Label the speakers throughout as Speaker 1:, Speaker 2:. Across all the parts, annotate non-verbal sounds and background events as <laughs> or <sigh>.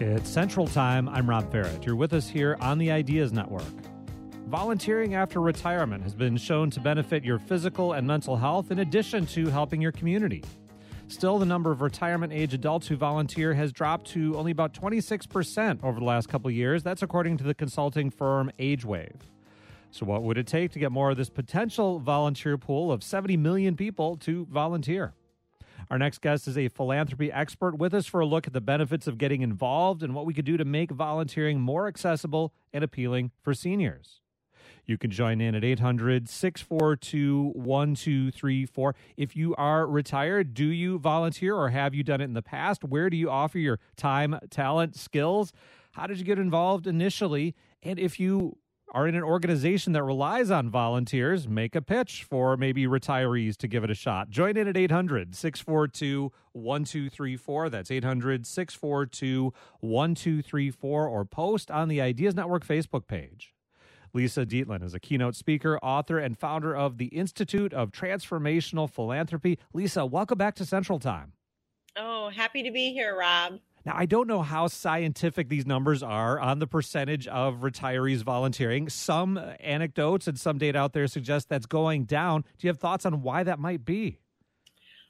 Speaker 1: It's Central Time. I'm Rob Ferrett. You're with us here on the Ideas Network. Volunteering after retirement has been shown to benefit your physical and mental health in addition to helping your community. Still, the number of retirement age adults who volunteer has dropped to only about 26% over the last couple years. That's according to the consulting firm AgeWave. So, what would it take to get more of this potential volunteer pool of 70 million people to volunteer? Our next guest is a philanthropy expert with us for a look at the benefits of getting involved and what we could do to make volunteering more accessible and appealing for seniors. You can join in at 800 642 1234. If you are retired, do you volunteer or have you done it in the past? Where do you offer your time, talent, skills? How did you get involved initially? And if you are in an organization that relies on volunteers, make a pitch for maybe retirees to give it a shot. Join in at 800 642 1234. That's 800 642 1234 or post on the Ideas Network Facebook page. Lisa Dietlin is a keynote speaker, author, and founder of the Institute of Transformational Philanthropy. Lisa, welcome back to Central Time.
Speaker 2: Oh, happy to be here, Rob.
Speaker 1: Now, I don't know how scientific these numbers are on the percentage of retirees volunteering. Some anecdotes and some data out there suggest that's going down. Do you have thoughts on why that might be?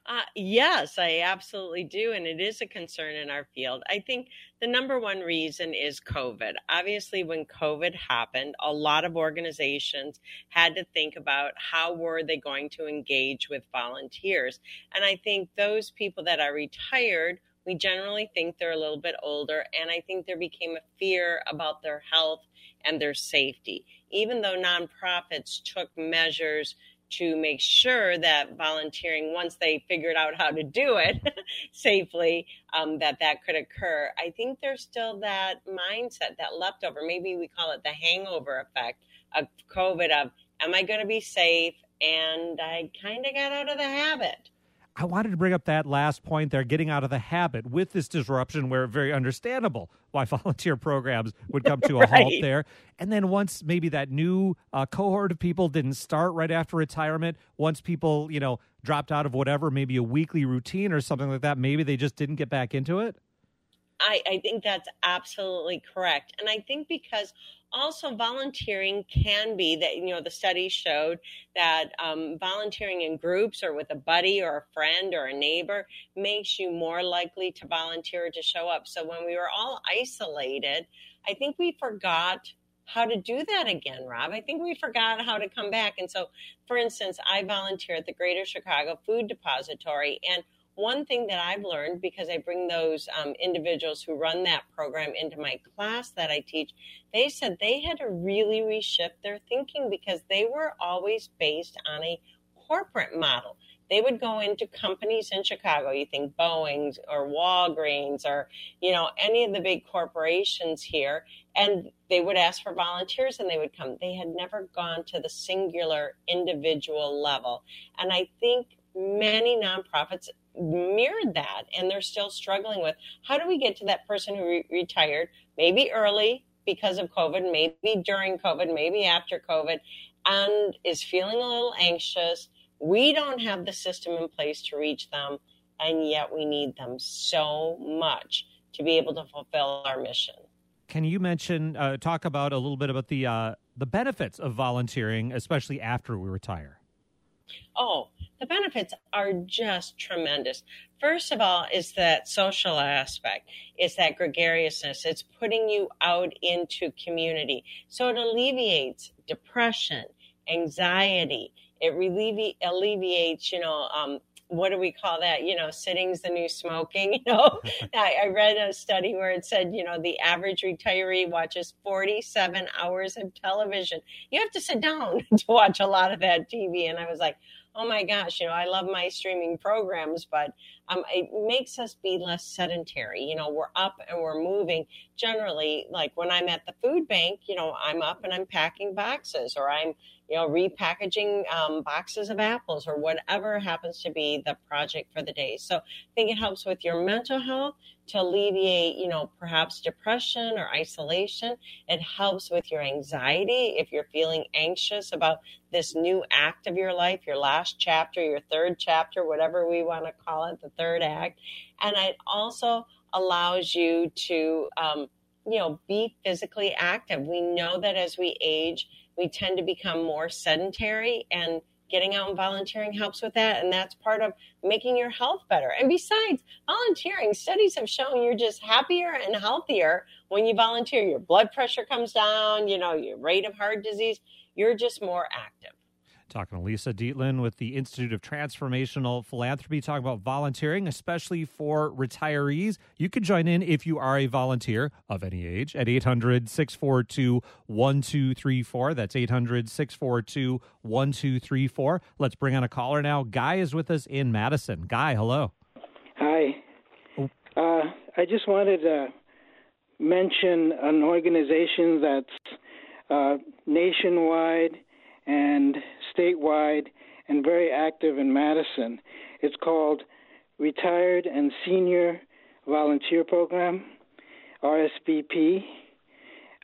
Speaker 2: Uh, yes, I absolutely do. And it is a concern in our field. I think the number one reason is COVID. Obviously, when COVID happened, a lot of organizations had to think about how were they going to engage with volunteers. And I think those people that are retired we generally think they're a little bit older, and I think there became a fear about their health and their safety. Even though nonprofits took measures to make sure that volunteering, once they figured out how to do it <laughs> safely, um, that that could occur. I think there's still that mindset, that leftover, maybe we call it the hangover effect of COVID of, am I going to be safe? And I kind of got out of the habit.
Speaker 1: I wanted to bring up that last point there, getting out of the habit with this disruption, where very understandable why <laughs> volunteer programs would come to a right. halt there. And then once maybe that new uh, cohort of people didn't start right after retirement, once people, you know, dropped out of whatever, maybe a weekly routine or something like that, maybe they just didn't get back into it.
Speaker 2: I, I think that's absolutely correct. And I think because also volunteering can be that you know the studies showed that um, volunteering in groups or with a buddy or a friend or a neighbor makes you more likely to volunteer to show up. So when we were all isolated i think we forgot how to do that again rob. I think we forgot how to come back. And so for instance i volunteer at the greater chicago food depository and one thing that I've learned because I bring those um, individuals who run that program into my class that I teach, they said they had to really reshift their thinking because they were always based on a corporate model. They would go into companies in Chicago, you think Boeing or Walgreens or, you know, any of the big corporations here, and they would ask for volunteers and they would come. They had never gone to the singular individual level. And I think many nonprofits mirrored that and they're still struggling with how do we get to that person who re- retired maybe early because of covid maybe during covid maybe after covid and is feeling a little anxious? We don't have the system in place to reach them and yet we need them so much to be able to fulfill our mission.
Speaker 1: Can you mention uh, talk about a little bit about the uh, the benefits of volunteering especially after we retire?
Speaker 2: Oh, the benefits are just tremendous. First of all, is that social aspect, is that gregariousness. It's putting you out into community. So it alleviates depression, anxiety. It allevi- alleviates, you know, um, what do we call that? You know, sitting's the new smoking. <laughs> You know, <laughs> I, I, read a study where it said, you know, the average retiree watches 47 hours of television. You have to sit down <laughs> to watch a lot of that TV. And I was like, oh my gosh, you know, I love my streaming programs, but um, it makes us be less sedentary. You know, we're up and we're moving. Generally, like when I'm at the food bank, you know, I'm up and I'm packing boxes or I'm, you know, repackaging um, boxes of apples or whatever happens to be the project for the day. So I think it helps with your mental health to alleviate, you know, perhaps depression or isolation. It helps with your anxiety if you're feeling anxious about this new act of your life, your last chapter, your third chapter, whatever we want to call it, the third act. And it also allows you to, um, you know, be physically active. We know that as we age, we tend to become more sedentary and getting out and volunteering helps with that and that's part of making your health better. And besides volunteering studies have shown you're just happier and healthier when you volunteer. Your blood pressure comes down you know your rate of heart disease you're just more active
Speaker 1: Talking to Lisa Dietlin with the Institute of Transformational Philanthropy, talking about volunteering, especially for retirees. You can join in if you are a volunteer of any age at 800 642 1234. That's 800 642 1234. Let's bring on a caller now. Guy is with us in Madison. Guy, hello.
Speaker 3: Hi. Oh. Uh, I just wanted to mention an organization that's uh, nationwide and statewide and very active in Madison. It's called Retired and Senior Volunteer Program, RSVP.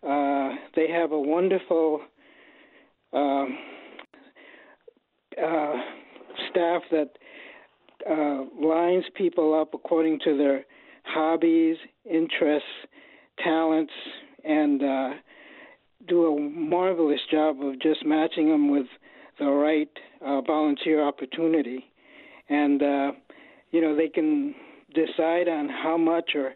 Speaker 3: Uh, they have a wonderful uh, uh, staff that uh, lines people up according to their hobbies, interests, talents, and uh, do a marvelous job of just matching them with the right uh, volunteer opportunity, and uh, you know they can decide on how much or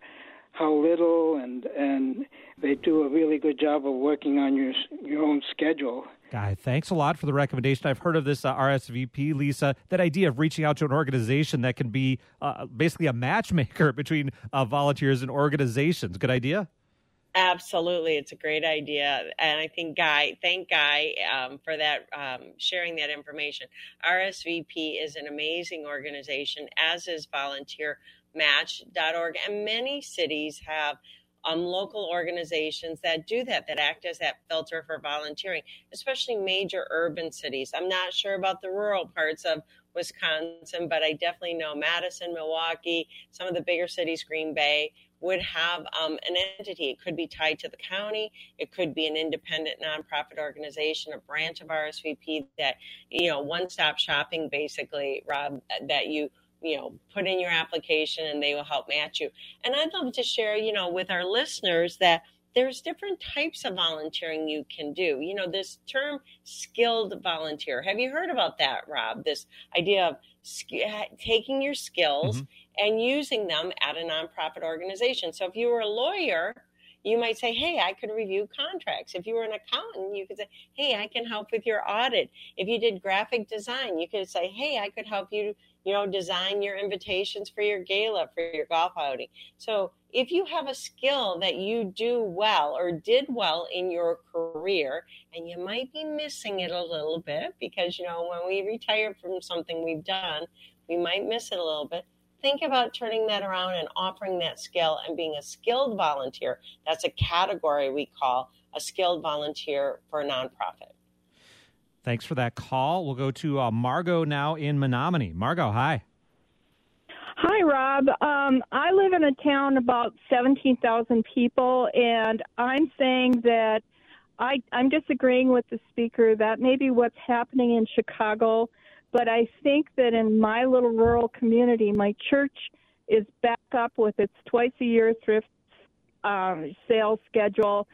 Speaker 3: how little, and and they do a really good job of working on your your own schedule.
Speaker 1: Guy, thanks a lot for the recommendation. I've heard of this uh, RSVP, Lisa. That idea of reaching out to an organization that can be uh, basically a matchmaker <laughs> between uh, volunteers and organizations. Good idea.
Speaker 2: Absolutely, it's a great idea, and I think Guy, thank Guy um, for that um, sharing that information. RSVP is an amazing organization, as is VolunteerMatch.org, and many cities have um, local organizations that do that, that act as that filter for volunteering, especially major urban cities. I'm not sure about the rural parts of Wisconsin, but I definitely know Madison, Milwaukee, some of the bigger cities, Green Bay would have um, an entity. It could be tied to the county. It could be an independent nonprofit organization, a branch of RSVP that, you know, one stop shopping basically, Rob, that you, you know, put in your application and they will help match you. And I'd love to share, you know, with our listeners that there's different types of volunteering you can do. You know, this term skilled volunteer. Have you heard about that, Rob? This idea of taking your skills mm-hmm and using them at a nonprofit organization. So if you were a lawyer, you might say, Hey, I could review contracts. If you were an accountant, you could say, Hey, I can help with your audit. If you did graphic design, you could say, Hey, I could help you, you know, design your invitations for your gala, for your golf outing. So if you have a skill that you do well or did well in your career, and you might be missing it a little bit because, you know, when we retire from something we've done, we might miss it a little bit think about turning that around and offering that skill and being a skilled volunteer. That's a category we call a skilled volunteer for a nonprofit.
Speaker 1: Thanks for that call. We'll go to uh, Margot now in Menomonie. Margot, hi.
Speaker 4: Hi, Rob. Um, I live in a town about 17,000 people, and I'm saying that I, I'm disagreeing with the speaker that maybe what's happening in Chicago but I think that in my little rural community, my church is back up with its twice a year thrift um, sales schedule.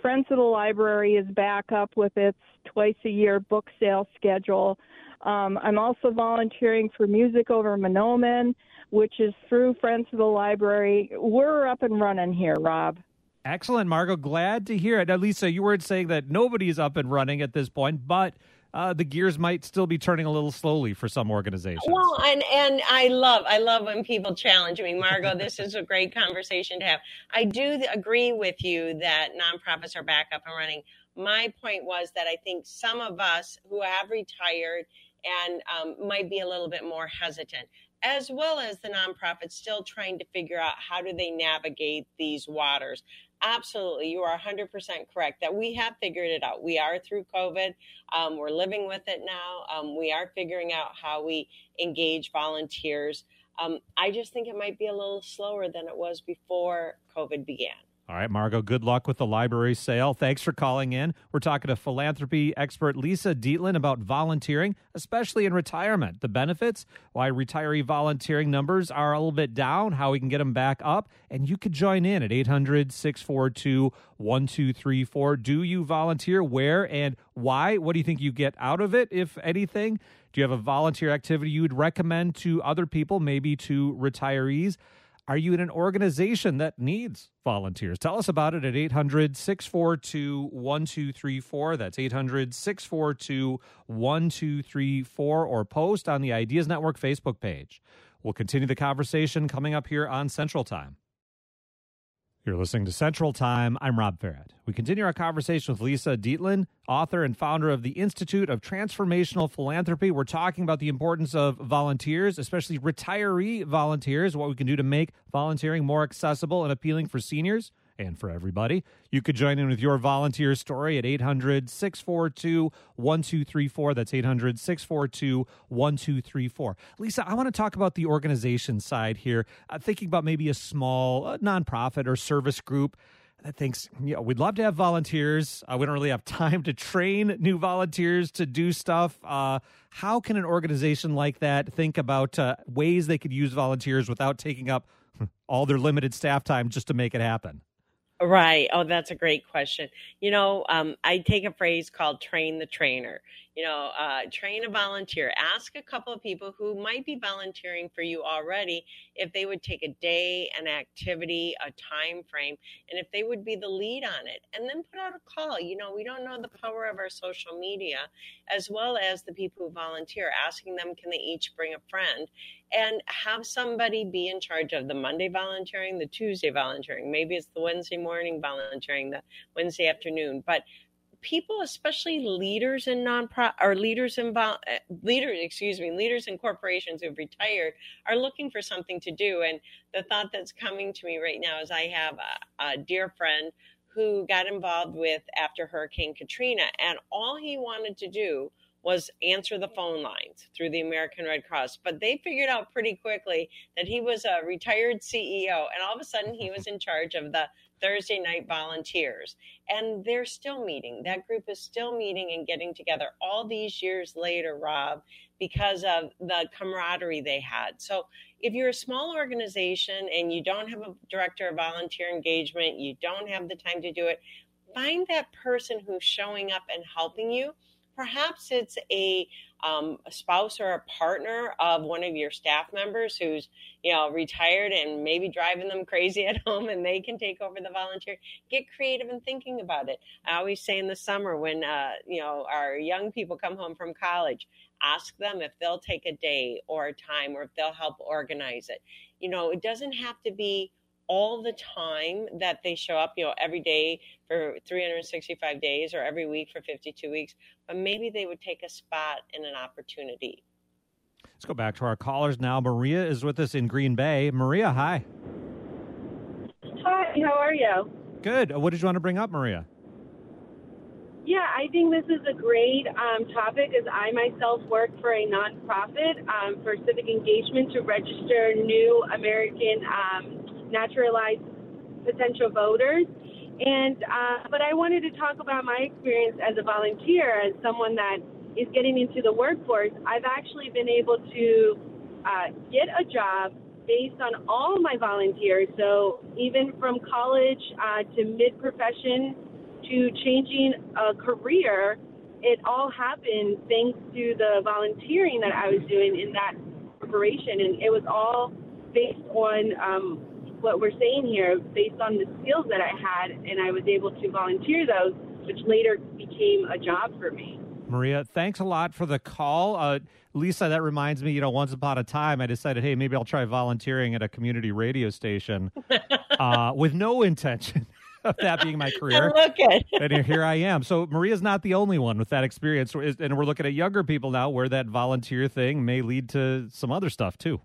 Speaker 4: Friends of the Library is back up with its twice a year book sale schedule. Um, I'm also volunteering for Music Over Menomonie, which is through Friends of the Library. We're up and running here, Rob.
Speaker 1: Excellent, Margot. Glad to hear it. Now, Lisa, you weren't saying that nobody's up and running at this point, but uh, the gears might still be turning a little slowly for some organizations.
Speaker 2: Well, and and I love I love when people challenge me, Margot. <laughs> this is a great conversation to have. I do agree with you that nonprofits are back up and running. My point was that I think some of us who have retired and um, might be a little bit more hesitant as well as the nonprofits still trying to figure out how do they navigate these waters. Absolutely you are 100% correct that we have figured it out. We are through covid. Um, we're living with it now. Um, we are figuring out how we engage volunteers. Um, i just think it might be a little slower than it was before covid began
Speaker 1: All right, Margot, good luck with the library sale. Thanks for calling in. We're talking to philanthropy expert Lisa Dietlin about volunteering, especially in retirement, the benefits, why retiree volunteering numbers are a little bit down, how we can get them back up. And you could join in at 800 642 1234. Do you volunteer? Where and why? What do you think you get out of it, if anything? Do you have a volunteer activity you would recommend to other people, maybe to retirees? Are you in an organization that needs volunteers? Tell us about it at 800 642 1234. That's 800 642 1234 or post on the Ideas Network Facebook page. We'll continue the conversation coming up here on Central Time. You're listening to Central Time. I'm Rob Ferrett. We continue our conversation with Lisa Dietlin, author and founder of the Institute of Transformational Philanthropy. We're talking about the importance of volunteers, especially retiree volunteers, what we can do to make volunteering more accessible and appealing for seniors and for everybody. You could join in with your volunteer story at 800 642 1234. That's 800 642 1234. Lisa, I want to talk about the organization side here, uh, thinking about maybe a small uh, nonprofit or service group that thinks, you know, we'd love to have volunteers. Uh, we don't really have <laughs> time to train new volunteers to do stuff. Uh, how can an organization like that think about uh, ways they could use volunteers without taking up all their limited staff time just to make it happen?
Speaker 2: Right. Oh, that's a great question. You know, um, I take a phrase called train the trainer. You know, uh, train a volunteer. Ask a couple of people who might be volunteering for you already if they would take a day, an activity, a time frame, and if they would be the lead on it. And then put out a call. You know, we don't know the power of our social media, as well as the people who volunteer, asking them, can they each bring a friend? And have somebody be in charge of the Monday volunteering, the Tuesday volunteering. Maybe it's the Wednesday morning volunteering, the Wednesday afternoon. But people, especially leaders in nonprofit or leaders in uh, leaders, excuse me, leaders in corporations who've retired are looking for something to do. And the thought that's coming to me right now is I have a, a dear friend who got involved with after Hurricane Katrina, and all he wanted to do was answer the phone lines through the American Red Cross. But they figured out pretty quickly that he was a retired CEO, and all of a sudden he was in charge of the Thursday night volunteers. And they're still meeting. That group is still meeting and getting together all these years later, Rob, because of the camaraderie they had. So if you're a small organization and you don't have a director of volunteer engagement, you don't have the time to do it, find that person who's showing up and helping you Perhaps it's a, um, a spouse or a partner of one of your staff members who's, you know, retired and maybe driving them crazy at <laughs> home and they can take over the volunteer. Get creative in thinking about it. I always say in the summer when, uh, you know, our young people come home from college, ask them if they'll take a day or a time or if they'll help organize it. You know, it doesn't have to be all the time that they show up, you know, every day for 365 days or every week for 52 weeks, but maybe they would take a spot in an opportunity.
Speaker 1: Let's go back to our callers now. Maria is with us in Green Bay. Maria, hi.
Speaker 5: Hi, how are you?
Speaker 1: Good. What did you want to bring up, Maria?
Speaker 5: Yeah, I think this is a great um, topic as I myself work for a nonprofit um, for civic engagement to register new American um, naturalized potential voters. And uh, but I wanted to talk about my experience as a volunteer, as someone that is getting into the workforce. I've actually been able to uh, get a job based on all my volunteers. So even from college uh, to mid profession to changing a career, it all happened thanks to the volunteering that I was doing in that corporation, and it was all based on um, what we're saying here based on the skills that I had, and I was able to volunteer those, which later became a job for me.
Speaker 1: Maria, thanks a lot for the call. Uh, Lisa, that reminds me, you know, once upon a time, I decided, hey, maybe I'll try volunteering at a community radio station <laughs> uh, with no intention <laughs> of that being my career.
Speaker 2: look at <laughs>
Speaker 1: and here I am. So Maria's not the only one with that experience, and we're looking at younger people now where that volunteer thing may lead to some other stuff too.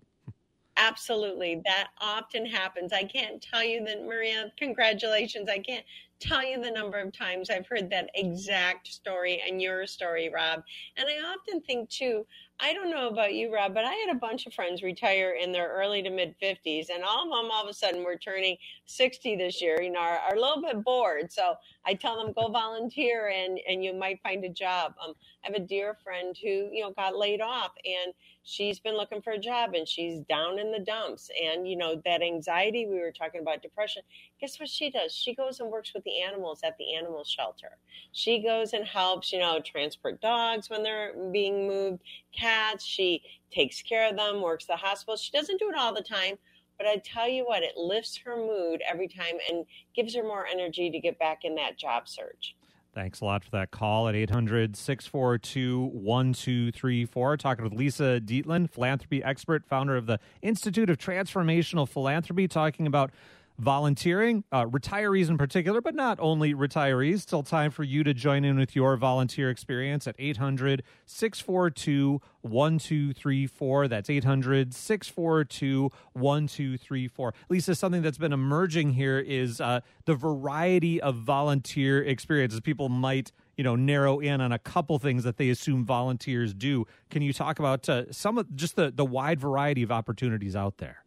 Speaker 2: Absolutely. That often happens. I can't tell you that, Maria, congratulations. I can't tell you the number of times I've heard that exact story and your story, Rob. And I often think, too, I don't know about you, Rob, but I had a bunch of friends retire in their early to mid 50s, and all of them all of a sudden were turning 60 this year, you know, are, are a little bit bored. So I tell them, go volunteer and, and you might find a job. Um, I have a dear friend who, you know, got laid off and she's been looking for a job and she's down in the dumps. And, you know, that anxiety we were talking about, depression, guess what she does? She goes and works with the animals at the animal shelter. She goes and helps, you know, transport dogs when they're being moved, cats. She takes care of them, works the hospital. She doesn't do it all the time. But I tell you what, it lifts her mood every time and gives her more energy to get back in that job search.
Speaker 1: Thanks a lot for that call at 800 642 1234. Talking with Lisa Dietlin, philanthropy expert, founder of the Institute of Transformational Philanthropy, talking about volunteering, uh, retirees in particular, but not only retirees. Still time for you to join in with your volunteer experience at 800 642 1234. That's 800 642 1234. Lisa, something that's been emerging here is uh, the variety of volunteer experiences. People might you know narrow in on a couple things that they assume volunteers do can you talk about uh, some of just the, the wide variety of opportunities out there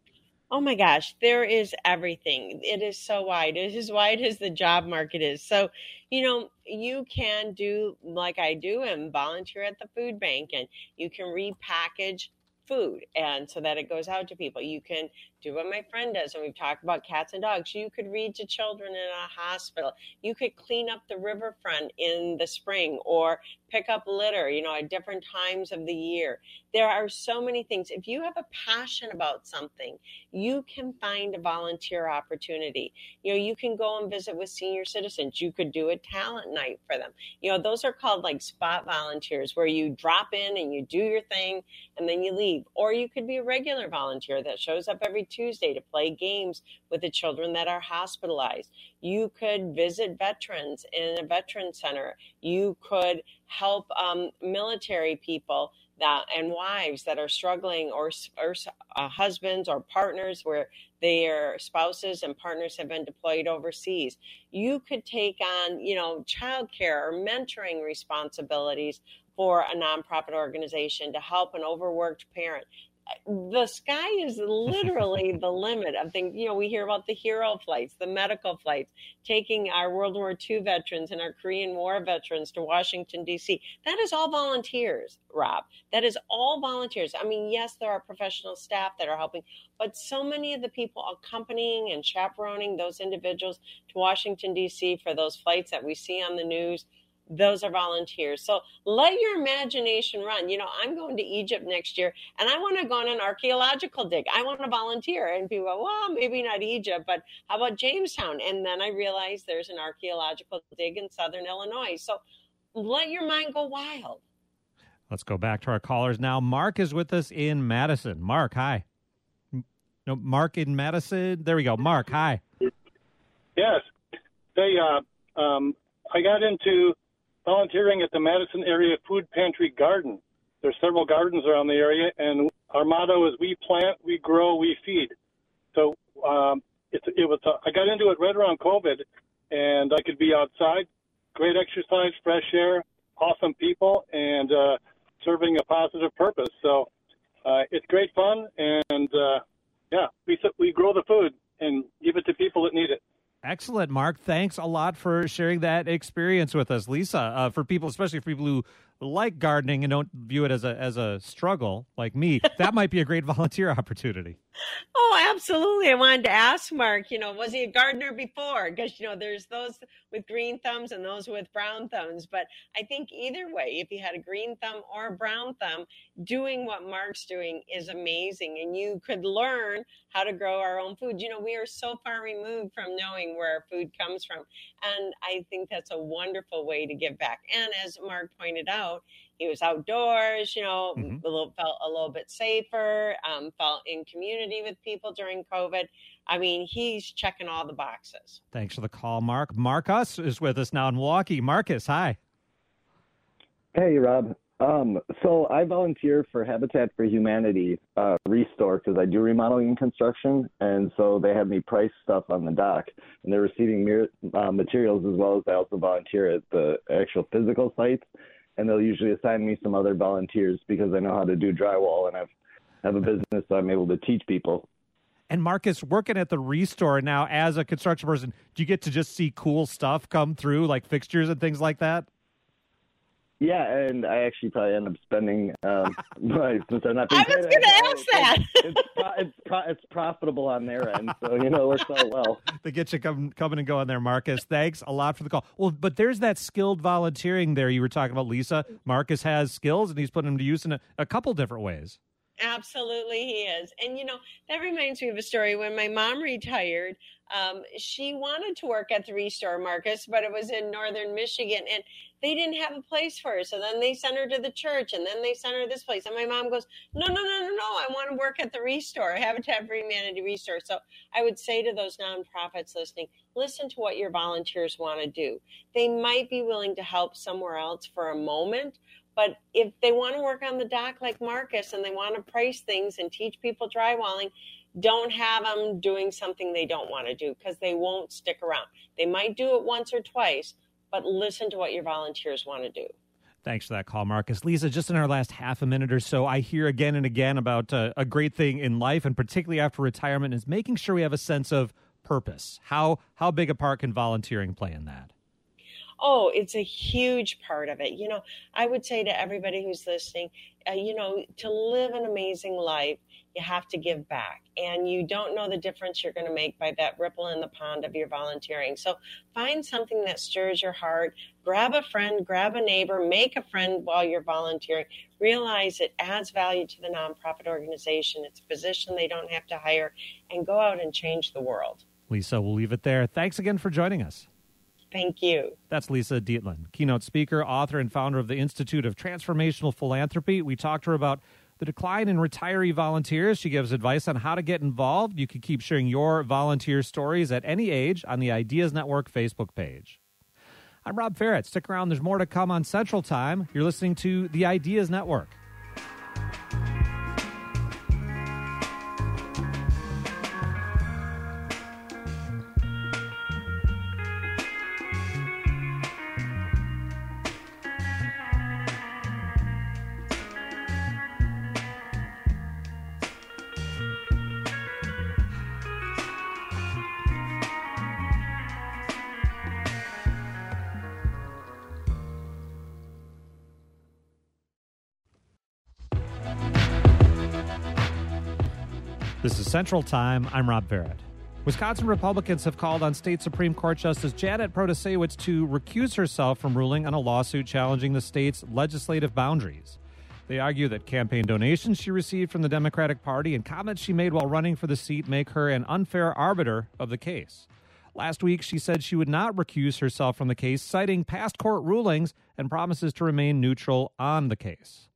Speaker 2: Oh my gosh, there is everything. It is so wide. It is as wide as the job market is. So, you know, you can do like I do and volunteer at the food bank and you can repackage food and so that it goes out to people. You can do what my friend does, and we've talked about cats and dogs. You could read to children in a hospital. You could clean up the riverfront in the spring or pick up litter, you know, at different times of the year. There are so many things. If you have a passion about something, you can find a volunteer opportunity. You know, you can go and visit with senior citizens. You could do a talent night for them. You know, those are called like spot volunteers where you drop in and you do your thing and then you leave. Or you could be a regular volunteer that shows up every Tuesday to play games with the children that are hospitalized. You could visit veterans in a veteran center. You could help um, military people that and wives that are struggling or, or uh, husbands or partners where their spouses and partners have been deployed overseas you could take on you know childcare or mentoring responsibilities for a nonprofit organization to help an overworked parent the sky is literally the limit of things. You know, we hear about the hero flights, the medical flights, taking our World War II veterans and our Korean War veterans to Washington, D.C. That is all volunteers, Rob. That is all volunteers. I mean, yes, there are professional staff that are helping, but so many of the people accompanying and chaperoning those individuals to Washington, D.C. for those flights that we see on the news – those are volunteers. So let your imagination run. You know, I'm going to Egypt next year and I want to go on an archaeological dig. I want to volunteer. And people go, well, maybe not Egypt, but how about Jamestown? And then I realized there's an archaeological dig in southern Illinois. So let your mind go wild.
Speaker 1: Let's go back to our callers now. Mark is with us in Madison. Mark, hi. No, Mark in Madison. There we go. Mark, hi.
Speaker 6: Yes. Hey, uh, um, I got into volunteering at the Madison Area Food Pantry Garden. There's several gardens around the area, and our motto is "We plant, we grow, we feed." So um, it, it was. Uh, I got into it right around COVID, and I could be outside, great exercise, fresh air, awesome people, and uh, serving a positive purpose. So uh, it's great fun, and uh, yeah, we we grow the food and give it to people that need it.
Speaker 1: Excellent, Mark. Thanks a lot for sharing that experience with us, Lisa. Uh, for people, especially for people who like gardening and don't view it as a as a struggle like me, that might be a great <laughs> volunteer opportunity. <laughs>
Speaker 2: Oh, absolutely. I wanted to ask Mark, you know, was he a gardener before? Because, you know, there's those with green thumbs and those with brown thumbs. But I think either way, if you had a green thumb or a brown thumb, doing what Mark's doing is amazing. And you could learn how to grow our own food. You know, we are so far removed from knowing where our food comes from. And I think that's a wonderful way to give back. And as Mark pointed out, he was outdoors, you know, mm-hmm. a little, felt a little bit safer, um, felt in community with people during COVID. I mean, he's checking all the boxes.
Speaker 1: Thanks for the call, Mark. Marcus is with us now in Milwaukee. Marcus, hi.
Speaker 7: Hey, Rob. Um, so I volunteer for Habitat for Humanity uh, Restore because I do remodeling and construction, and so they have me price stuff on the dock, and they're receiving mir- uh, materials as well as I also volunteer at the actual physical sites, and they'll usually assign me some other volunteers because I know how to do drywall and I've have a business, so I'm able to teach people.
Speaker 1: And Marcus, working at the Restore now as a construction person, do you get to just see cool stuff come through, like fixtures and things like that?
Speaker 7: Yeah, and I actually probably end up spending um, <laughs> right since I'm not. Being
Speaker 2: I was going to ask that. <laughs>
Speaker 7: It's it's, it's, it's profitable on their end, so you know it works out well. <laughs>
Speaker 1: they get you come, coming and going there, Marcus. Thanks a lot for the call. Well, but there's that skilled volunteering there you were talking about, Lisa. Marcus has skills, and he's putting them to use in a, a couple different ways.
Speaker 2: Absolutely, he is. And you know, that reminds me of a story. When my mom retired, um, she wanted to work at the Restore Marcus, but it was in northern Michigan, and they didn't have a place for her. So then they sent her to the church, and then they sent her this place. And my mom goes, "No, no, no, no, no! I want to work at the Restore, Habitat for Humanity Restore." So I would say to those nonprofits listening, listen to what your volunteers want to do. They might be willing to help somewhere else for a moment, but if they want to work on the dock like Marcus and they want to price things and teach people drywalling, don't have them doing something they don't want to do because they won't stick around. They might do it once or twice, but listen to what your volunteers want to do.
Speaker 1: Thanks for that call, Marcus. Lisa, just in our last half a minute or so, I hear again and again about uh, a great thing in life, and particularly after retirement, is making sure we have a sense of purpose. How how big a part can volunteering play in that?
Speaker 2: Oh, it's a huge part of it. You know, I would say to everybody who's listening, uh, you know, to live an amazing life, you have to give back. And you don't know the difference you're going to make by that ripple in the pond of your volunteering. So find something that stirs your heart. Grab a friend, grab a neighbor, make a friend while you're volunteering. Realize it adds value to the nonprofit organization. It's a position they don't have to hire, and go out and change the world.
Speaker 1: Lisa, we'll leave it there. Thanks again for joining us.
Speaker 2: Thank you.
Speaker 1: That's Lisa Dietlin, keynote speaker, author, and founder of the Institute of Transformational Philanthropy. We talked to her about the decline in retiree volunteers. She gives advice on how to get involved. You can keep sharing your volunteer stories at any age on the Ideas Network Facebook page. I'm Rob Ferrett. Stick around, there's more to come on Central Time. You're listening to the Ideas Network. Central Time. I'm Rob Ferrett. Wisconsin Republicans have called on State Supreme Court Justice Janet Protasiewicz to recuse herself from ruling on a lawsuit challenging the state's legislative boundaries. They argue that campaign donations she received from the Democratic Party and comments she made while running for the seat make her an unfair arbiter of the case. Last week, she said she would not recuse herself from the case, citing past court rulings and promises to remain neutral on the case.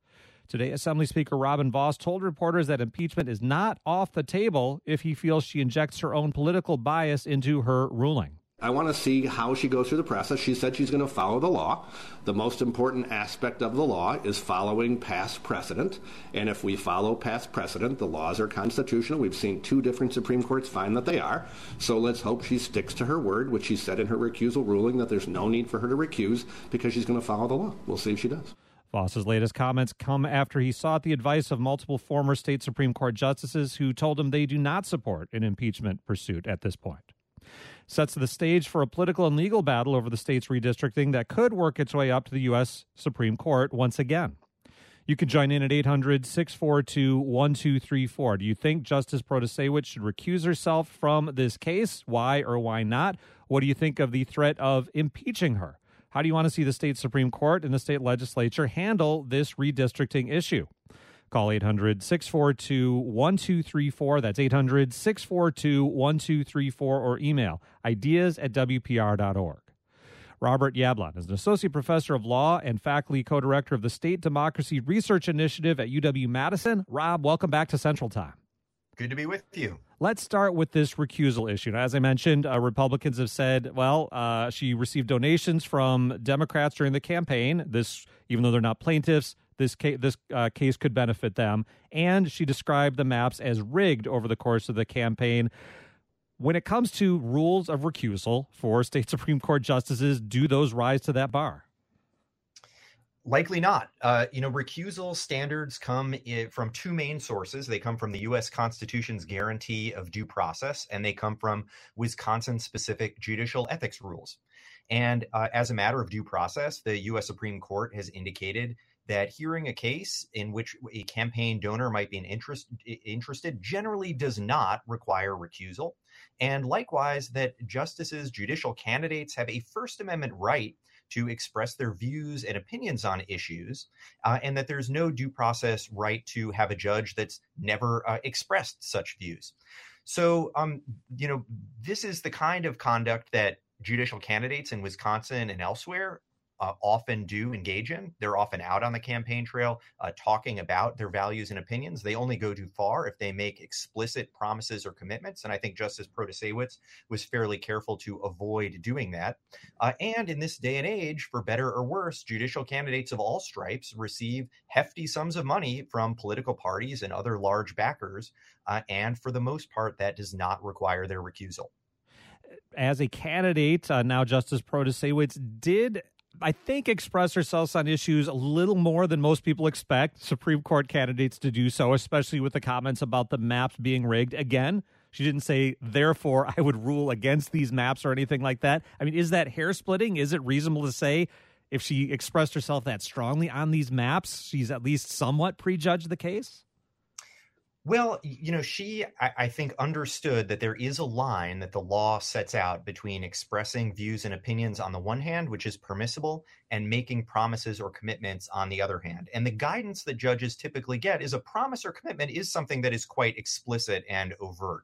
Speaker 1: Today, Assembly Speaker Robin Vos told reporters that impeachment is not off the table if he feels she injects her own political bias into her ruling.
Speaker 8: I want to see how she goes through the process. She said she's going to follow the law. The most important aspect of the law is following past precedent. And if we follow past precedent, the laws are constitutional. We've seen two different Supreme Courts find that they are. So let's hope she sticks to her word, which she said in her recusal ruling that there's no need for her to recuse because she's going to follow the law. We'll see if she does.
Speaker 1: Vos's latest comments come after he sought the advice of multiple former state Supreme Court justices who told him they do not support an impeachment pursuit at this point. Sets the stage for a political and legal battle over the state's redistricting that could work its way up to the U.S. Supreme Court once again. You can join in at 800 642 1234. Do you think Justice Protasiewicz should recuse herself from this case? Why or why not? What do you think of the threat of impeaching her? How do you want to see the state Supreme Court and the state legislature handle this redistricting issue? Call 800 642 1234. That's 800 642 1234 or email ideas at WPR.org. Robert Yablon is an associate professor of law and faculty co director of the State Democracy Research Initiative at UW Madison. Rob, welcome back to Central Time.
Speaker 9: Good to be with you.
Speaker 1: Let's start with this recusal issue. Now, as I mentioned, uh, Republicans have said, well, uh, she received donations from Democrats during the campaign. This, even though they're not plaintiffs, this this uh, case could benefit them. And she described the maps as rigged over the course of the campaign. When it comes to rules of recusal for state <laughs> Supreme Court justices, do those rise to that bar?
Speaker 9: Likely not. Uh, you know, recusal standards come from two main sources. They come from the U.S. Constitution's guarantee of due process, and they come from Wisconsin specific judicial ethics rules. And uh, as a matter of due process, the U.S. Supreme Court has indicated that hearing a case in which a campaign donor might be interest, interested generally does not require recusal. And likewise, that justices, judicial candidates have a First Amendment right to express their views and opinions on issues, uh, and that there's no due process right to have a judge that's never uh, expressed such views. So, um, you know, this is the kind of conduct that judicial candidates in Wisconsin and elsewhere uh, often do engage in. They're often out on the campaign trail uh, talking about their values and opinions. They only go too far if they make explicit promises or commitments. And I think Justice Protasiewicz was fairly careful to avoid doing that. Uh, and in this day and age, for better or worse, judicial candidates of all stripes receive hefty sums of money from political parties and other large backers. Uh, and for the most part, that does not require their recusal
Speaker 1: as a candidate, uh, now Justice Protasiewicz did I think, express herself on issues a little more than most people expect Supreme Court candidates to do so, especially with the comments about the maps being rigged. Again, she didn't say, therefore, I would rule against these maps or anything like that. I mean, is that hair splitting? Is it reasonable to say if she expressed herself that strongly on these maps, she's at least somewhat prejudged the case?
Speaker 9: Well, you know, she, I, I, think, understood that there is a line that the law sets out between expressing views and opinions on the one hand, which is permissible, and making promises or commitments on the other hand. And the guidance that judges typically get is a promise or commitment is something that is quite explicit and overt.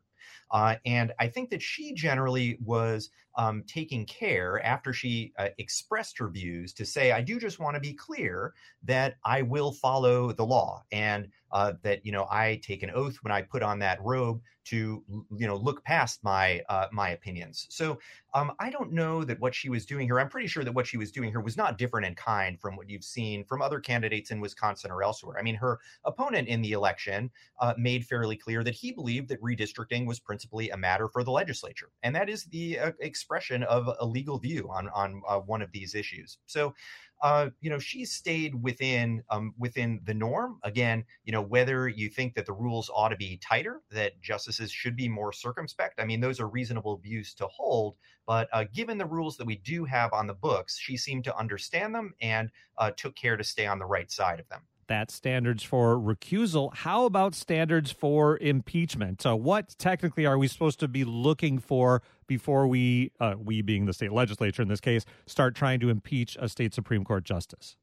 Speaker 9: Uh, and I think that she generally was um, taking care after she uh, expressed her views to say, I do just want to be clear that I will follow the law and uh, that, you know, I take an oath when I put on that robe to, you know, look past my uh, my opinions. So um, I don't know that what she was doing here. I'm pretty sure that what she was doing here was not different in kind from what you've seen from other candidates in Wisconsin or elsewhere. I mean, her opponent in the election uh, made fairly clear that he believed that redistricting was principally a matter for the legislature, and that is the uh, expression of a legal view on on uh, one of these issues. So, uh, you know, she stayed within um, within the norm. Again, you know, whether you think that the rules ought to be tighter, that justices should be more circumspect. I mean, those are reasonable views to hold. But uh, given the rules that we do have on the books, she seemed to understand them and uh, took care to stay on the right side of them.
Speaker 1: That's standards for recusal. How about standards for impeachment? So, what technically are we supposed to be looking for before we, uh, we being the state legislature in this case, start trying to impeach a state Supreme Court justice?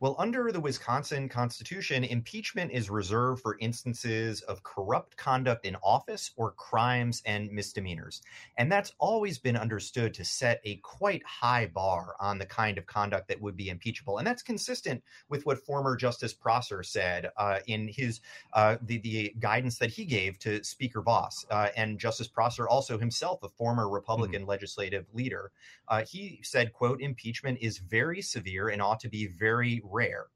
Speaker 9: Well, under the Wisconsin Constitution, impeachment is reserved for instances of corrupt conduct in office or crimes and misdemeanors. And that's always been understood to set a quite high bar on the kind of conduct that would be impeachable. And that's consistent with what former Justice Prosser said uh, in his uh, the, the guidance that he gave to Speaker Vos. Uh, and Justice Prosser, also himself a former Republican mm-hmm. legislative leader, uh, he said, quote, impeachment is very severe and ought to be very rare.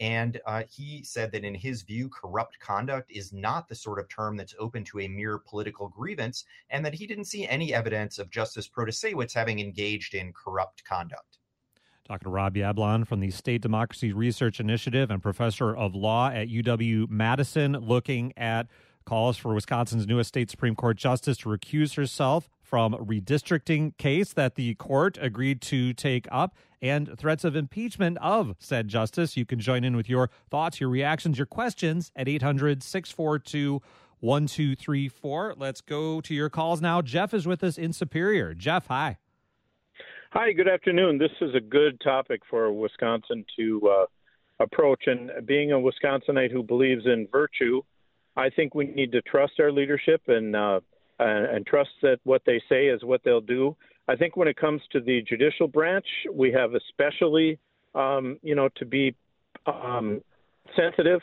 Speaker 9: And uh, he said that in his view, corrupt conduct is not the sort of term that's open to a mere political grievance, and that he didn't see any evidence of Justice Protasiewicz having engaged in corrupt conduct.
Speaker 1: To Rob Yablon from the State Democracy Research Initiative and professor of law at UW Madison, looking at calls for Wisconsin's newest state Supreme Court justice to recuse herself from redistricting case that the court agreed to take up and threats of impeachment of said justice. You can join in with your thoughts, your reactions, your questions at 800 642 1234. Let's go to your calls now. Jeff is with us in Superior. Jeff, hi.
Speaker 10: Hi, good afternoon. This is a good topic for Wisconsin to uh, approach. And being a Wisconsinite who believes in virtue, I think we need to trust our leadership and uh, and, and trust that what they say is what they'll do. I think when it comes to the judicial branch, we have especially, um, you know, to be um, sensitive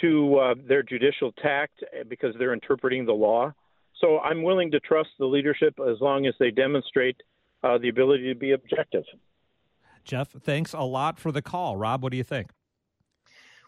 Speaker 10: to uh, their judicial tact eh, because they're interpreting the law. So I'm willing to trust the leadership as long as they demonstrate uh, the ability to be objective.
Speaker 1: Jeff, thanks a lot for the call. Rob, what do you think?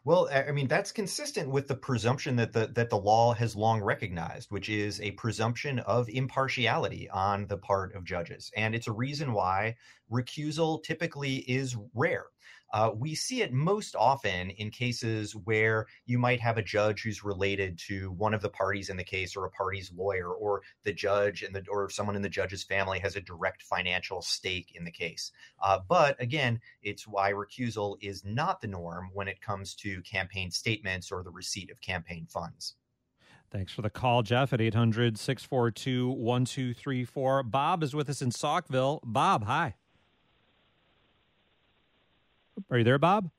Speaker 9: Well, I mean that's consistent with the presumption that the that the law has long recognized, which is a presumption of impartiality on the part of judges, and it's a reason why recusal typically is rare. Uh, we see it most often in cases where you might have a judge who's related to one of the parties in the case or a party's lawyer or the judge and the or someone in the judge's family has a direct financial stake in the case. Uh, but again, it's why recusal is not the norm when it comes to campaign statements or the receipt of campaign funds.
Speaker 1: Thanks for the call, Jeff, at 800 642 1234. Bob is with us in Saukville. Bob, hi. Are you there, Bob?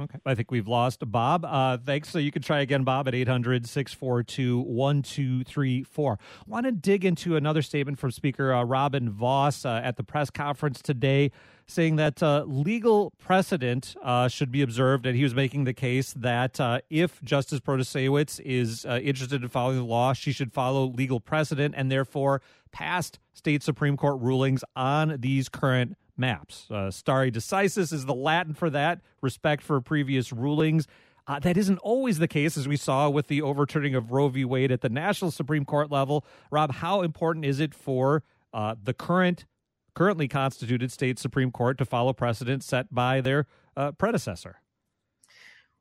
Speaker 1: Okay. I think we've lost Bob. Uh, thanks. So you can try again, Bob, at 800 642 1234. I Want to dig into another statement from Speaker uh, Robin Vos uh, at the press conference today, saying that uh, legal precedent uh, should be observed. And he was making the case that uh, if Justice Protasiewicz is interested in following the law, she should follow legal precedent and therefore past state Supreme Court rulings on these current maps. Uh, stare decisis is the Latin for that, respect for previous rulings. Uh, that isn't always the case, as we saw with the overturning of Roe v. Wade at the national Supreme Court level. Rob, how important is it for uh, the current, currently constituted state Supreme Court to follow precedent set by their uh, predecessor?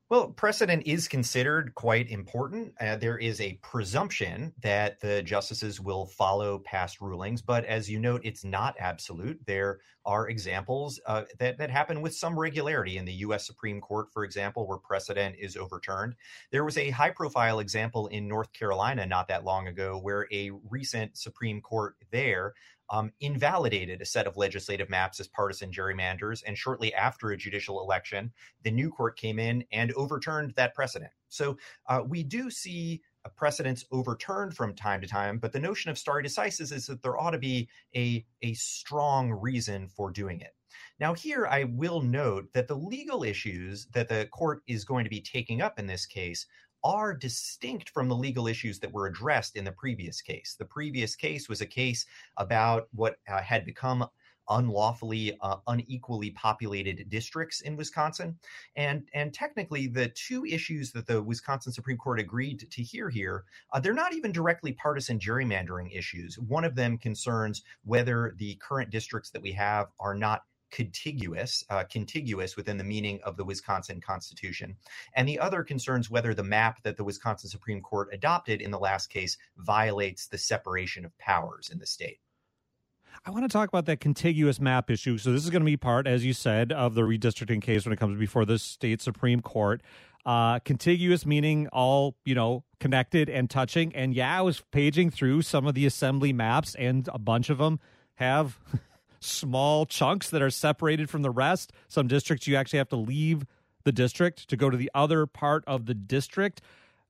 Speaker 9: Well, precedent is considered quite important. Uh, there is a presumption that the justices will follow past rulings, but as you note, it's not absolute. There are examples uh, that, that happen with some regularity in the U.S. Supreme Court, for example, where precedent is overturned. There was a high profile example in North Carolina not that long ago where a recent Supreme Court there um, invalidated a set of legislative maps as partisan gerrymanders. And shortly after a judicial election, the new court came in and overturned that precedent. So uh, we do see precedents overturned from time to time, but the notion of stare decisis is that there ought to be a, a strong reason for doing it. Now, here I will note that the legal issues that the court is going to be taking up in this case are distinct from the legal issues that were addressed in the previous case. The previous case was a case about what uh, had become unlawfully uh, unequally populated districts in Wisconsin. And and technically the two issues that the Wisconsin Supreme Court agreed to hear here, uh, they're not even directly partisan gerrymandering issues. One of them concerns whether the current districts that we have are not contiguous, uh, contiguous within the meaning of the Wisconsin Constitution. And the other concerns whether the map that the Wisconsin Supreme Court adopted in the last case violates the separation of powers in the state.
Speaker 1: I want to talk about that contiguous map issue. So this is going to be part, as you said, of the redistricting case when it comes before the state Supreme Court. Uh, contiguous meaning all, you know, connected and touching. And yeah, I was paging through some of the assembly maps, and a bunch of them have <laughs> small chunks that are separated from the rest. Some districts you actually have to leave the district to go to the other part of the district.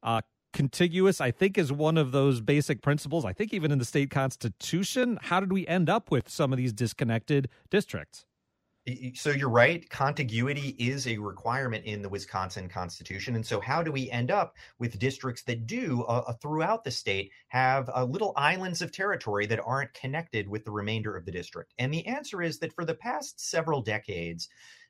Speaker 1: Uh, contiguous, I think, is one of those basic principles. I think even in the state constitution. How did we end up with some of these disconnected districts?
Speaker 9: So you're right. Contiguity is a requirement in the Wisconsin Constitution. And so, how do we end up with districts that do, uh, uh, throughout the state, have uh, little islands of territory that aren't connected with the remainder of the district? And the answer is that for the past several decades,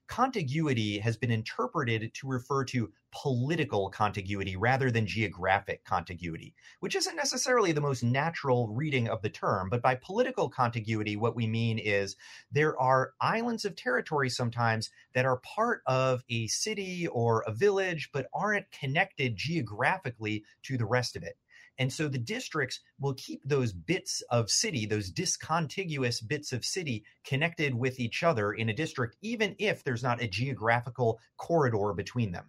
Speaker 9: contiguity has been interpreted to refer to political contiguity rather than geographic contiguity, which isn't necessarily the most natural reading of the term. But by political contiguity, what we mean is there are islands of territory sometimes that are part of a city or a village, but aren't connected geographically to the rest of it. And so the districts will keep those bits of city, those discontiguous bits of city connected with each other in a district, even if there's not a geographical corridor between them.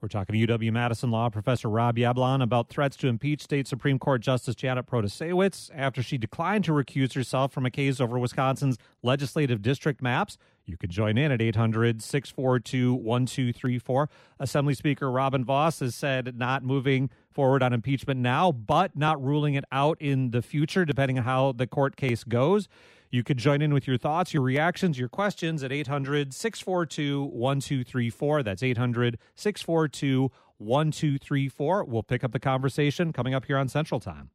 Speaker 1: We're talking to UW Madison Law Professor Rob Yablon about threats to impeach State Supreme Court Justice Janet Protasiewicz after she declined to recuse herself from a case over Wisconsin's legislative district maps. You can join in at 800 642 1234. Assembly Speaker Robin Vos has said not moving forward on impeachment now, but not ruling it out in the future, depending on how the court case goes. You can join in with your thoughts, your reactions, your questions at 800 642 1234. That's 800 642 1234. We'll pick up the conversation coming up here on Central Time.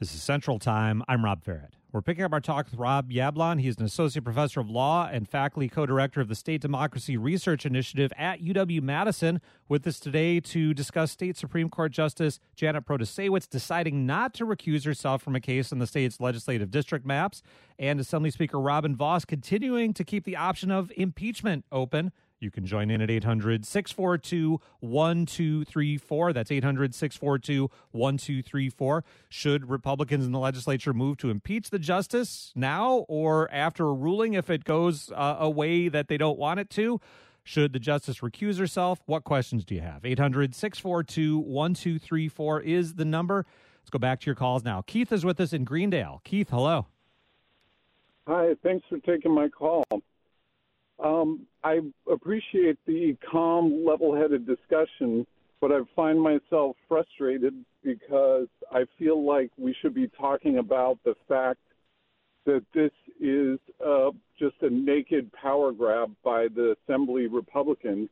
Speaker 1: This is Central Time. I'm Rob Ferrett. We're picking up our talk with Rob Yablon. He's an associate professor of law and faculty co director of the State Democracy Research Initiative at UW Madison. With us today to discuss State Supreme Court Justice Janet Protasiewicz deciding not to recuse herself from a case in the state's legislative district maps, and Assembly Speaker Robin Vos continuing to keep the option of impeachment open. You can join in at 800 642 1234. That's 800 642 1234. Should Republicans in the legislature move to impeach the justice now or after a ruling if it goes uh, a way that they don't want it to? Should the justice recuse herself? What questions do you have? 800 642 1234 is the number. Let's go back to your calls now. Keith is with us in Greendale. Keith, hello.
Speaker 11: Hi, thanks for taking my call. Um, I appreciate the calm, level headed discussion, but I find myself frustrated because I feel like we should be talking about the fact that this is uh, just a naked power grab by the Assembly Republicans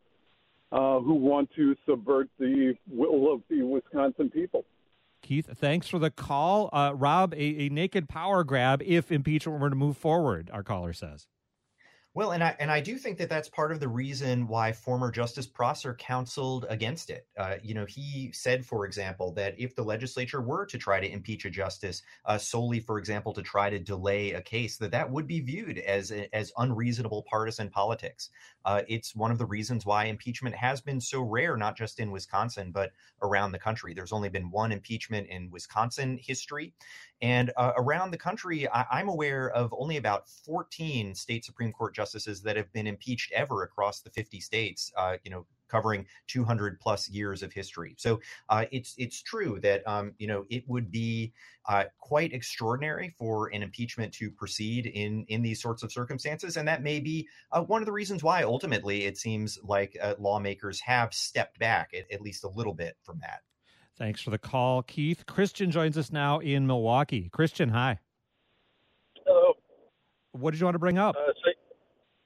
Speaker 11: uh, who want to subvert the will of the Wisconsin people.
Speaker 1: Keith, thanks for the call. Uh, Rob, a, a naked power grab if impeachment were to move forward, our caller says.
Speaker 9: Well, and I and I do think that that's part of the reason why former Justice Prosser counseled against it. Uh, you know, he said, for example, that if the legislature were to try to impeach a justice uh, solely, for example, to try to delay a case, that that would be viewed as as unreasonable partisan politics. Uh, it's one of the reasons why impeachment has been so rare, not just in Wisconsin but around the country. There's only been one impeachment in Wisconsin history, and uh, around the country, I- am aware of only about 14 state Supreme Court justices that have been impeached ever across the 50 states. Uh, you know, covering 200 plus years of history. So uh, it's it's true that um, you know it would be uh, quite extraordinary for an impeachment to proceed in in these sorts of circumstances, and that may be uh, one of the reasons why ultimately it seems like uh, lawmakers have stepped back at, at least a little bit from that.
Speaker 1: Thanks for the call, Keith. Christian joins us now in Milwaukee. Christian, hi.
Speaker 12: Hello.
Speaker 1: What did you want to bring up?
Speaker 12: Uh, so,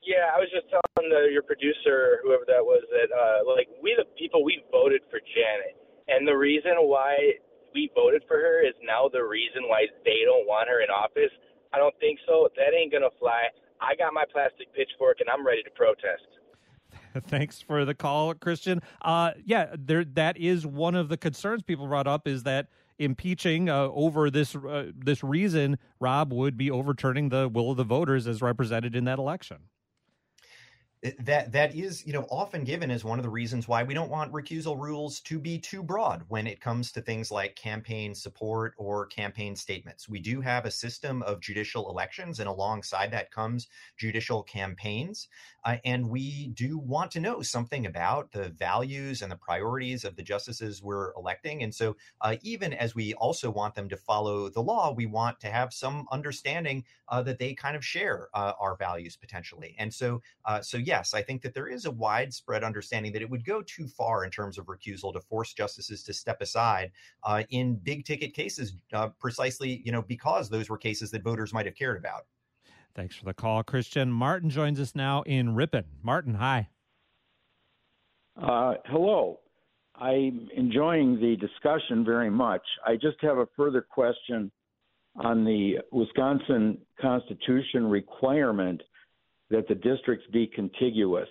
Speaker 12: yeah, I was just telling the, your producer, whoever that was, that uh, like we the people we voted for Janet, and the reason why we voted for her is now the reason why they don't want her in office. I don't think so. That ain't gonna fly. I got my plastic pitchfork and I'm ready to protest. <laughs>
Speaker 1: Thanks for the call, Christian. Uh, yeah, there that is one of the concerns people brought up is that impeaching uh, over this uh, this reason, Rob would be overturning the will of the voters as represented in that election
Speaker 9: that that is you know often given as one of the reasons why we don't want recusal rules to be too broad when it comes to things like campaign support or campaign statements. We do have a system of judicial elections and alongside that comes judicial campaigns uh, and we do want to know something about the values and the priorities of the justices we're electing. And so uh, even as we also want them to follow the law we want to have some understanding uh, that they kind of share uh, our values potentially. And so uh, so yeah yes, I think that there is a widespread understanding that it would go too far in terms of recusal to force justices to step aside uh, in big ticket cases, uh, precisely you know because those were cases that voters might have cared about.
Speaker 1: Thanks for the call, Christian. Martin joins us now in Ripon. Martin, hi.
Speaker 13: Uh, hello. I'm enjoying the discussion very much. I just have a further question on the Wisconsin Constitution requirement that the districts be contiguous.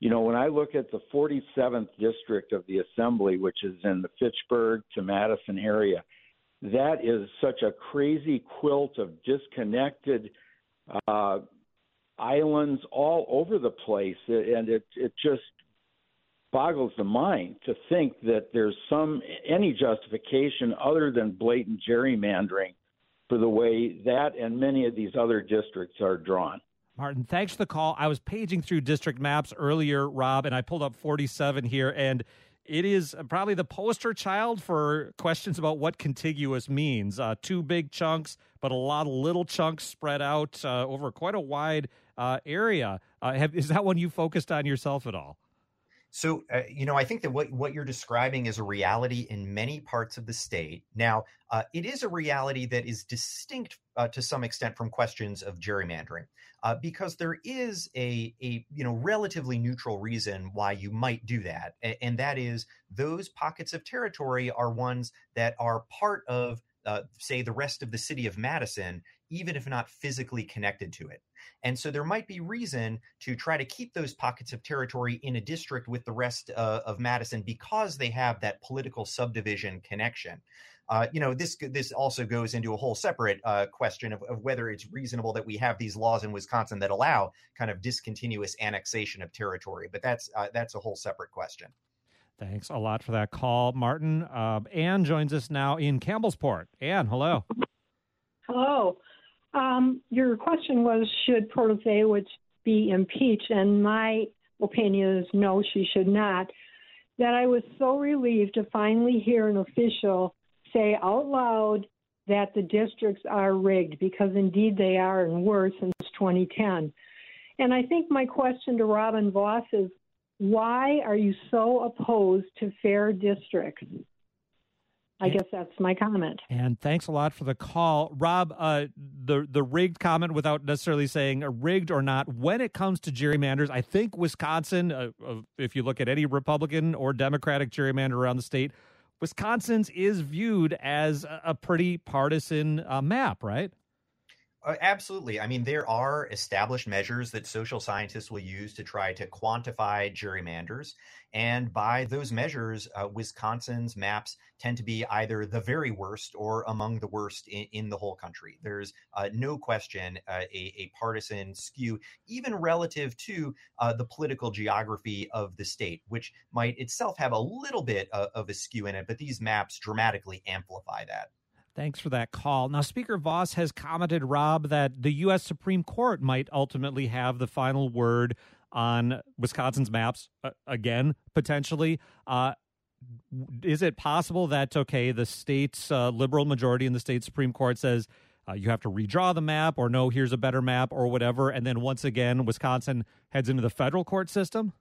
Speaker 13: You know, when I look at the 47th district of the assembly, which is in the Fitchburg to Madison area, that is such a crazy quilt of disconnected uh, islands all over the place, and it it just boggles the mind to think that there's some any justification other than blatant gerrymandering for the way that and many of these other districts are drawn.
Speaker 1: Martin, thanks for the call. I was paging through district maps earlier, Rob, and I pulled up 47 here, and it is probably the poster child for questions about what contiguous means. Uh, two big chunks, but a lot of little chunks spread out uh, over quite a wide uh, area. Uh, have, is that one you focused on yourself at all?
Speaker 9: So, uh, you know, I think that what, what you're describing is a reality in many parts of the state. Now, uh, it is a reality that is distinct uh, to some extent from questions of gerrymandering, uh, because there is a, a you know relatively neutral reason why you might do that, and, that is those pockets of territory are ones that are part of uh, say, the rest of the city of Madison, even if not physically connected to it. And so there might be reason to try to keep those pockets of territory in a district with the rest uh, of Madison because they have that political subdivision connection. Uh, you know, this this also goes into a whole separate uh, question of, of, whether it's reasonable that we have these laws in Wisconsin that allow kind of discontinuous annexation of territory. But that's uh, that's a whole separate question.
Speaker 1: Thanks a lot for that call, Martin. Uh, Anne joins us now in Campbellsport. Anne, hello.
Speaker 14: Hello. Um, your question was should Protasiewicz be impeached? And my opinion is no, she should not. That I was so relieved to finally hear an official say out loud that the districts are rigged because indeed they are and were since 2010. And I think my question to Robin Vos is why are you so opposed to fair districts? I guess that's my comment.
Speaker 1: And thanks a lot for the call, Rob. Uh, the the rigged comment, without necessarily saying rigged or not, when it comes to gerrymanders, I think Wisconsin, uh, uh, if you look at any Republican or Democratic gerrymander around the state, Wisconsin's is viewed as a pretty partisan uh, map, right?
Speaker 9: Uh, absolutely. I mean, there are established measures that social scientists will use to try to quantify gerrymanders. And by those measures, uh, Wisconsin's maps tend to be either the very worst or among the worst in, in the whole country. There's uh, no question uh, a, a, partisan skew, even relative to uh, the political geography of the state, which might itself have a little bit of, of a skew in it, but these maps dramatically amplify that.
Speaker 1: Thanks for that call. Now, Speaker Vos has commented, Rob, that the U.S. Supreme Court might ultimately have the final word on Wisconsin's maps uh, again, potentially. Uh, is it possible that, okay, the state's uh, liberal majority in the state Supreme Court says uh, you have to redraw the map, or no, here's a better map, or whatever, and then once again, Wisconsin heads into the federal court system?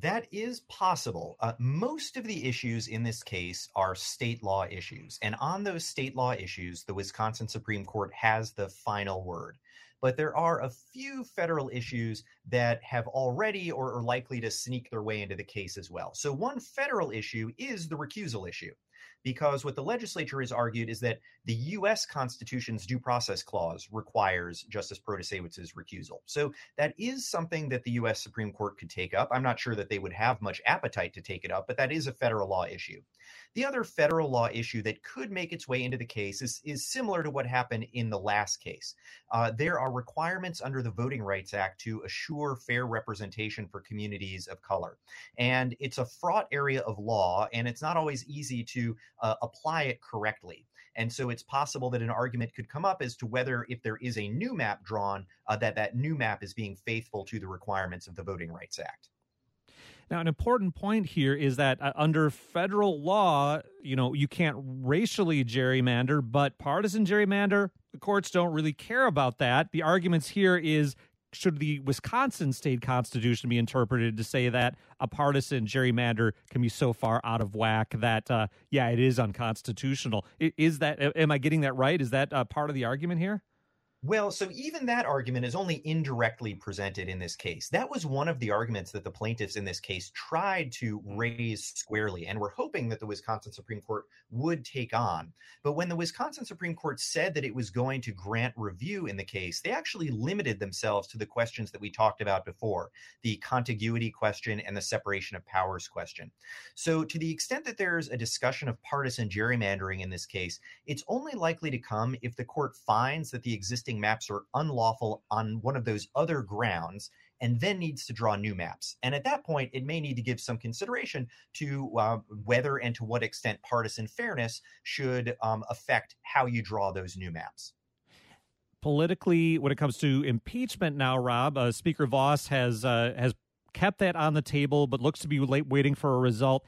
Speaker 9: That is possible. Uh, most of the issues in this case are state law issues. And on those state law issues, the Wisconsin Supreme Court has the final word. But there are a few federal issues that have already or are likely to sneak their way into the case as well. So, one federal issue is the recusal issue because what the legislature has argued is that the U.S. Constitution's due process clause requires Justice Protasiewicz's recusal. So that is something that the U.S. Supreme Court could take up. I'm not sure that they would have much appetite to take it up, but that is a federal law issue. The other federal law issue that could make its way into the case is, is similar to what happened in the last case. Uh, there are requirements under the Voting Rights Act to assure fair representation for communities of color. And it's a fraught area of law, and it's not always easy to uh, apply it correctly. And so it's possible that an argument could come up as to whether, if there is a new map drawn, uh, that that new map is being faithful to the requirements of the Voting Rights Act.
Speaker 1: Now, an important point here is that uh, under federal law, you know, you can't racially gerrymander, but partisan gerrymander, the courts don't really care about that. The arguments here is should the Wisconsin state constitution be interpreted to say that a partisan gerrymander can be so far out of whack that, uh, yeah, it is unconstitutional? Is that, am I getting that right? Is that uh, part of the argument here?
Speaker 9: Well, so even that argument is only indirectly presented in this case. That was one of the arguments that the plaintiffs in this case tried to mm-hmm. raise squarely and were hoping that the Wisconsin Supreme Court would take on. But when the Wisconsin Supreme Court said that it was going to grant review in the case, they actually limited themselves to the questions that we talked about before the contiguity question and the separation of powers question. So, to the extent that there's a discussion of partisan gerrymandering in this case, it's only likely to come if the court finds that the existing existing maps are unlawful on one of those other grounds and then needs to draw new maps. And at that point, it may need to give some consideration to uh, whether and to what extent partisan fairness should um, affect how you draw those new maps.
Speaker 1: Politically, when it comes to impeachment now, Rob, uh, Speaker Vos has uh, has kept that on the table, but looks to be late waiting for a result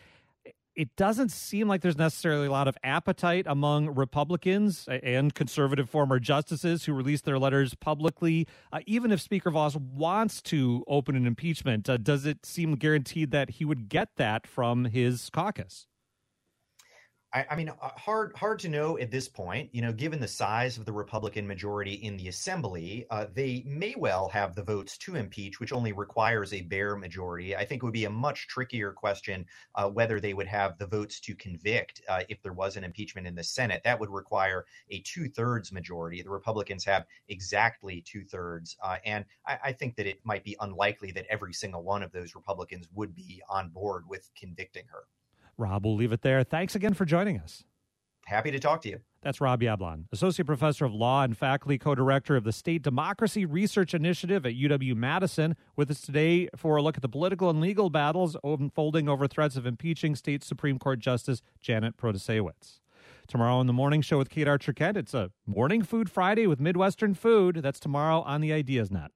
Speaker 1: it doesn't seem like there's necessarily a lot of appetite among Republicans and conservative former justices who released their letters publicly. Uh, even if Speaker Vos wants to open an impeachment, uh, does it seem guaranteed that he would get that from his caucus?
Speaker 9: I, I, mean, uh, hard hard to know at this point. You know, given the size of the Republican majority in the Assembly, uh, they may well have the votes to impeach, which only requires a bare majority. I think it would be a much trickier question uh, whether they would have the votes to convict uh, if there was an impeachment in the Senate. That would require a two thirds majority. The Republicans have exactly two thirds, uh, and I, I think that it might be unlikely that every single one of those Republicans would be on board with convicting her.
Speaker 1: Rob, we'll leave it there. Thanks again for joining us.
Speaker 9: Happy to talk to you.
Speaker 1: That's Rob Yablon, Associate Professor of Law and Faculty Co Director of the State Democracy Research Initiative at UW Madison, with us today for a look at the political and legal battles unfolding over threats of impeaching State Supreme Court Justice Janet Protasiewicz. Tomorrow on the morning show with Kate Archer Kent, it's a Morning Food Friday with Midwestern Food. That's tomorrow on the Ideas Net.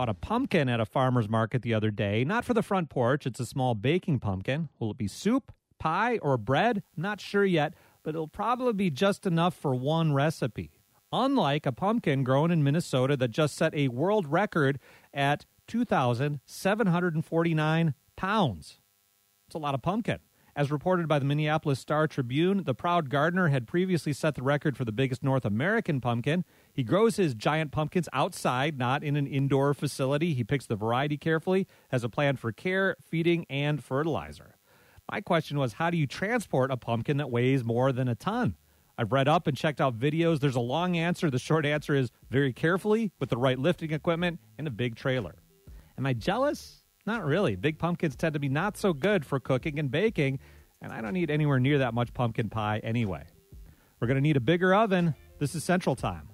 Speaker 1: Bought a pumpkin at a farmer's market the other day, not for the front porch. It's a small baking pumpkin. Will it be soup, pie, or bread? Not sure yet, but it'll probably be just enough for one recipe. Unlike a pumpkin grown in Minnesota that just set a world record at 2,749 pounds. It's a lot of pumpkin. As reported by the Minneapolis Star Tribune, the proud gardener had previously set the record for the biggest North American pumpkin. He grows his giant pumpkins outside, not in an indoor facility. He picks the variety carefully, has a plan for care, feeding, and fertilizer. My question was how do you transport a pumpkin that weighs more than a ton? I've read up and checked out videos. There's a long answer. The short answer is very carefully with the right lifting equipment and a big trailer. Am I jealous? Not really. Big pumpkins tend to be not so good for cooking and baking, and I don't need anywhere near that much pumpkin pie anyway. We're going to need a bigger oven. This is Central Time.